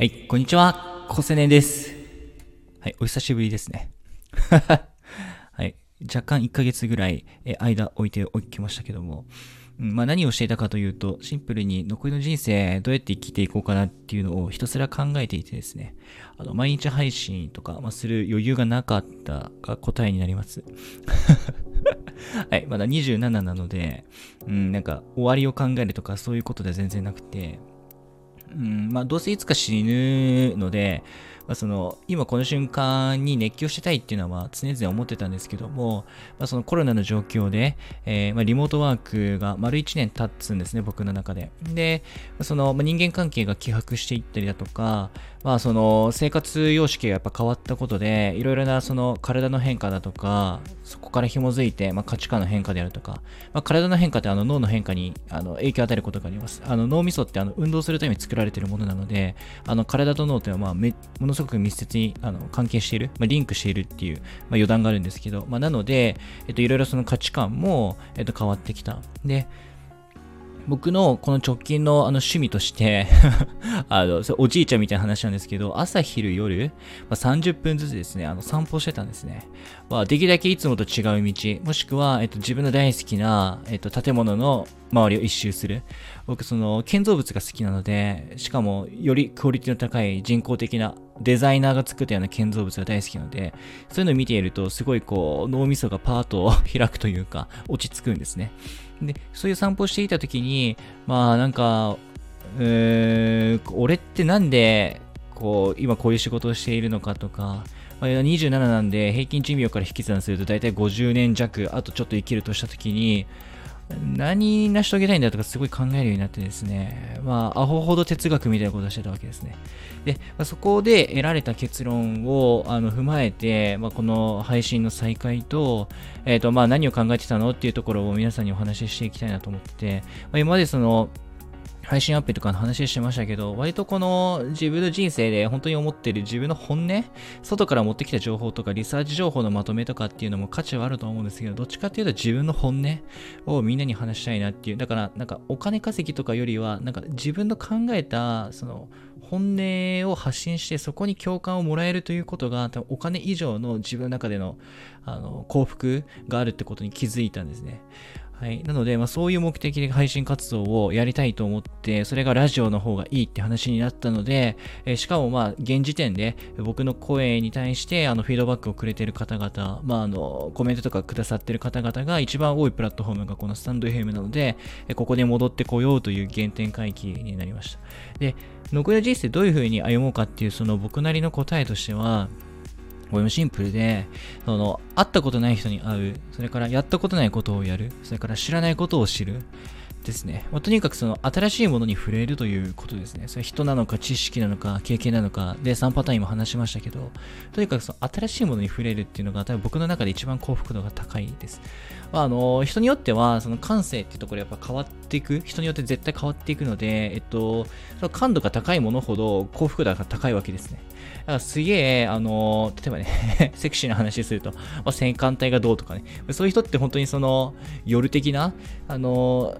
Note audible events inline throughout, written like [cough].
はい、こんにちは。コセネです。はい、お久しぶりですね。[laughs] はい、若干1ヶ月ぐらい、え間置いておきましたけども、うん、まあ何をしていたかというと、シンプルに残りの人生どうやって生きていこうかなっていうのをひたすら考えていてですね、あの、毎日配信とか、まあ、する余裕がなかったが答えになります。[laughs] はい、まだ27なので、うん、なんか終わりを考えるとかそういうことでは全然なくて、うん、まあ、どうせいつか死ぬので、まあ、その、今この瞬間に熱狂してたいっていうのは、常々思ってたんですけども、まあ、そのコロナの状況で、えー、まあ、リモートワークが丸1年経つんですね、僕の中で。で、その、人間関係が希薄していったりだとか、まあ、その、生活様式がやっぱ変わったことで、いろいろなその体の変化だとか、そこから紐づいて、ま、価値観の変化であるとか、ま、体の変化ってあの脳の変化にあの影響を与えることがあります。あの脳みそってあの運動するために作られているものなので、あの体と脳ってのはまあめものすごくすごく密接にあの関係している、まあ、リンクしているっていう、まあ、余談があるんですけど、まあ、なので、えっと、いろいろその価値観も、えっと、変わってきた。で、僕のこの直近のあの趣味として [laughs] あの、おじいちゃんみたいな話なんですけど、朝昼夜、まあ、30分ずつですね、あの散歩してたんですね。まあ、できるだけいつもと違う道、もしくは、えっと、自分の大好きな、えっと、建物の周りを一周する。僕、その、建造物が好きなので、しかも、よりクオリティの高い人工的なデザイナーが作ったような建造物が大好きなので、そういうのを見ていると、すごいこう、脳みそがパートを開くというか、落ち着くんですね。で、そういう散歩していた時に、まあなんか、えー、俺ってなんで、こう、今こういう仕事をしているのかとか、ま、27なんで平均寿命から引き算すると大体50年弱、あとちょっと生きるとした時に、何成し遂げたいんだとかすごい考えるようになってですね、まあ、アホほど哲学みたいなことをしてたわけですね。で、まあ、そこで得られた結論をあの踏まえて、まあ、この配信の再開と、えっ、ー、と、まあ、何を考えてたのっていうところを皆さんにお話ししていきたいなと思ってて、まあ、今までその、配信アップとかの話してましたけど、割とこの自分の人生で本当に思ってる自分の本音、外から持ってきた情報とかリサーチ情報のまとめとかっていうのも価値はあると思うんですけど、どっちかっていうと自分の本音をみんなに話したいなっていう。だからなんかお金稼ぎとかよりは、なんか自分の考えたその本音を発信してそこに共感をもらえるということが多分お金以上の自分の中でのあの幸福があるってことに気づいたんですね。はい。なので、まあ、そういう目的で配信活動をやりたいと思って、それがラジオの方がいいって話になったので、えー、しかもまあ、現時点で僕の声に対して、あの、フィードバックをくれてる方々、まあ、あの、コメントとかくださってる方々が一番多いプラットフォームがこのスタンド FM なので、えここで戻ってこようという原点回帰になりました。で、残りの人生どういう風に歩もうかっていう、その僕なりの答えとしては、これもシンプルで、その、会ったことない人に会う、それからやったことないことをやる、それから知らないことを知る、ですね。まあ、とにかくその新しいものに触れるということですね。それ人なのか知識なのか経験なのかで3パターン今話しましたけど、とにかくその新しいものに触れるっていうのが多分僕の中で一番幸福度が高いです。まあ、あの、人によってはその感性っていうところやっぱ変わっていく、人によって絶対変わっていくので、えっと、その感度が高いものほど幸福度が高いわけですね。だからすげえ、あの、例えばね [laughs] セクシーな話すると、まあ、戦艦隊がどうとかね、そういう人って本当にその、夜的な、あの、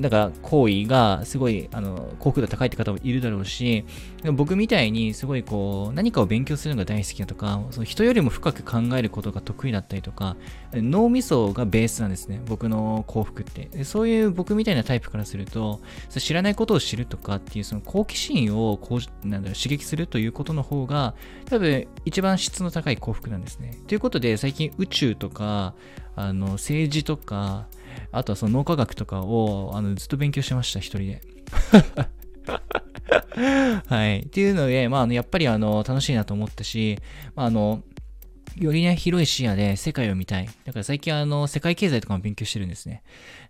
だから行為がすごいあの幸福度高いって方もいるだろうし、僕みたいにすごいこう何かを勉強するのが大好きだとか、その人よりも深く考えることが得意だったりとか、脳みそがベースなんですね、僕の幸福って。そういう僕みたいなタイプからすると、知らないことを知るとかっていうその好奇心をこうなんだろう刺激するということの方が、多分一番質の高い幸福なんですね。ということで最近宇宙とか、あの政治とか、あとはその脳科学とかをあのずっと勉強してました、一人で。[laughs] はい。っていうので、まあ、やっぱりあの、楽しいなと思ったし、まあ、あの、よりね、広い視野で世界を見たい。だから最近あの、世界経済とかも勉強してるんですね。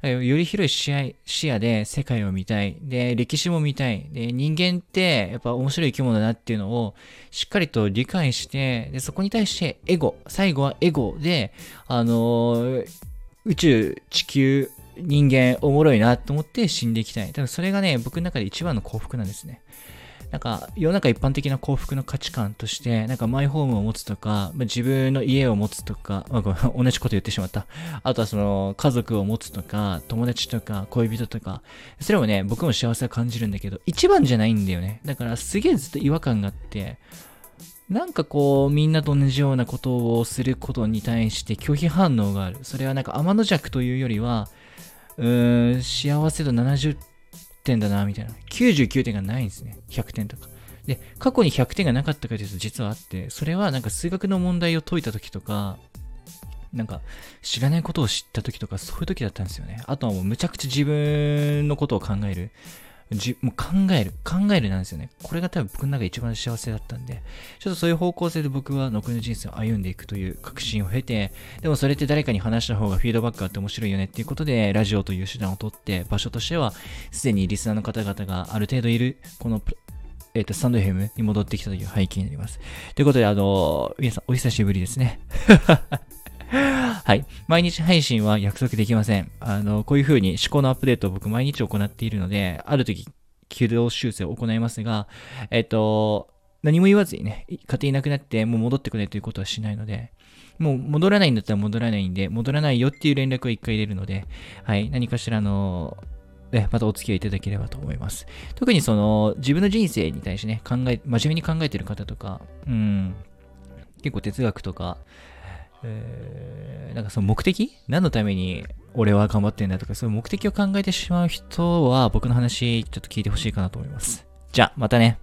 より広い視野視野で世界を見たい。で、歴史も見たい。で、人間ってやっぱ面白い生き物だなっていうのをしっかりと理解して、で、そこに対してエゴ、最後はエゴで、あのー宇宙、地球、人間、おもろいなと思って死んでいきたい。ただそれがね、僕の中で一番の幸福なんですね。なんか、世の中一般的な幸福の価値観として、なんかマイホームを持つとか、まあ、自分の家を持つとか、まあ、同じこと言ってしまった。あとはその、家族を持つとか、友達とか、恋人とか、それもね、僕も幸せを感じるんだけど、一番じゃないんだよね。だから、すげえずっと違和感があって、なんかこう、みんなと同じようなことをすることに対して拒否反応がある。それはなんか天の弱というよりは、うーん、幸せ度70点だな、みたいな。99点がないんですね。100点とか。で、過去に100点がなかったかというと実はあって、それはなんか数学の問題を解いた時とか、なんか知らないことを知った時とかそういう時だったんですよね。あとはもうむちゃくちゃ自分のことを考える。じもう考える。考えるなんですよね。これが多分僕の中で一番幸せだったんで、ちょっとそういう方向性で僕は残りの人生を歩んでいくという確信を経て、でもそれって誰かに話した方がフィードバックがあって面白いよねっていうことで、ラジオという手段をとって、場所としては、すでにリスナーの方々がある程度いる、このえっ、ー、と、スタンド FM に戻ってきたという背景になります。ということで、あの、皆さんお久しぶりですね。[laughs] はい。毎日配信は約束できません。あの、こういう風に思考のアップデートを僕毎日行っているので、ある時、軌道修正を行いますが、えっと、何も言わずにね、勝手にいなくなってもう戻ってくれということはしないので、もう戻らないんだったら戻らないんで、戻らないよっていう連絡を一回入れるので、はい、何かしらの、ね、またお付き合いいただければと思います。特にその、自分の人生に対してね、考え、真面目に考えてる方とか、うん、結構哲学とか、えー、なんかその目的？何のために俺は頑張ってんだとか、そういう目的を考えてしまう人は僕の話ちょっと聞いてほしいかなと思います。じゃあ、またね。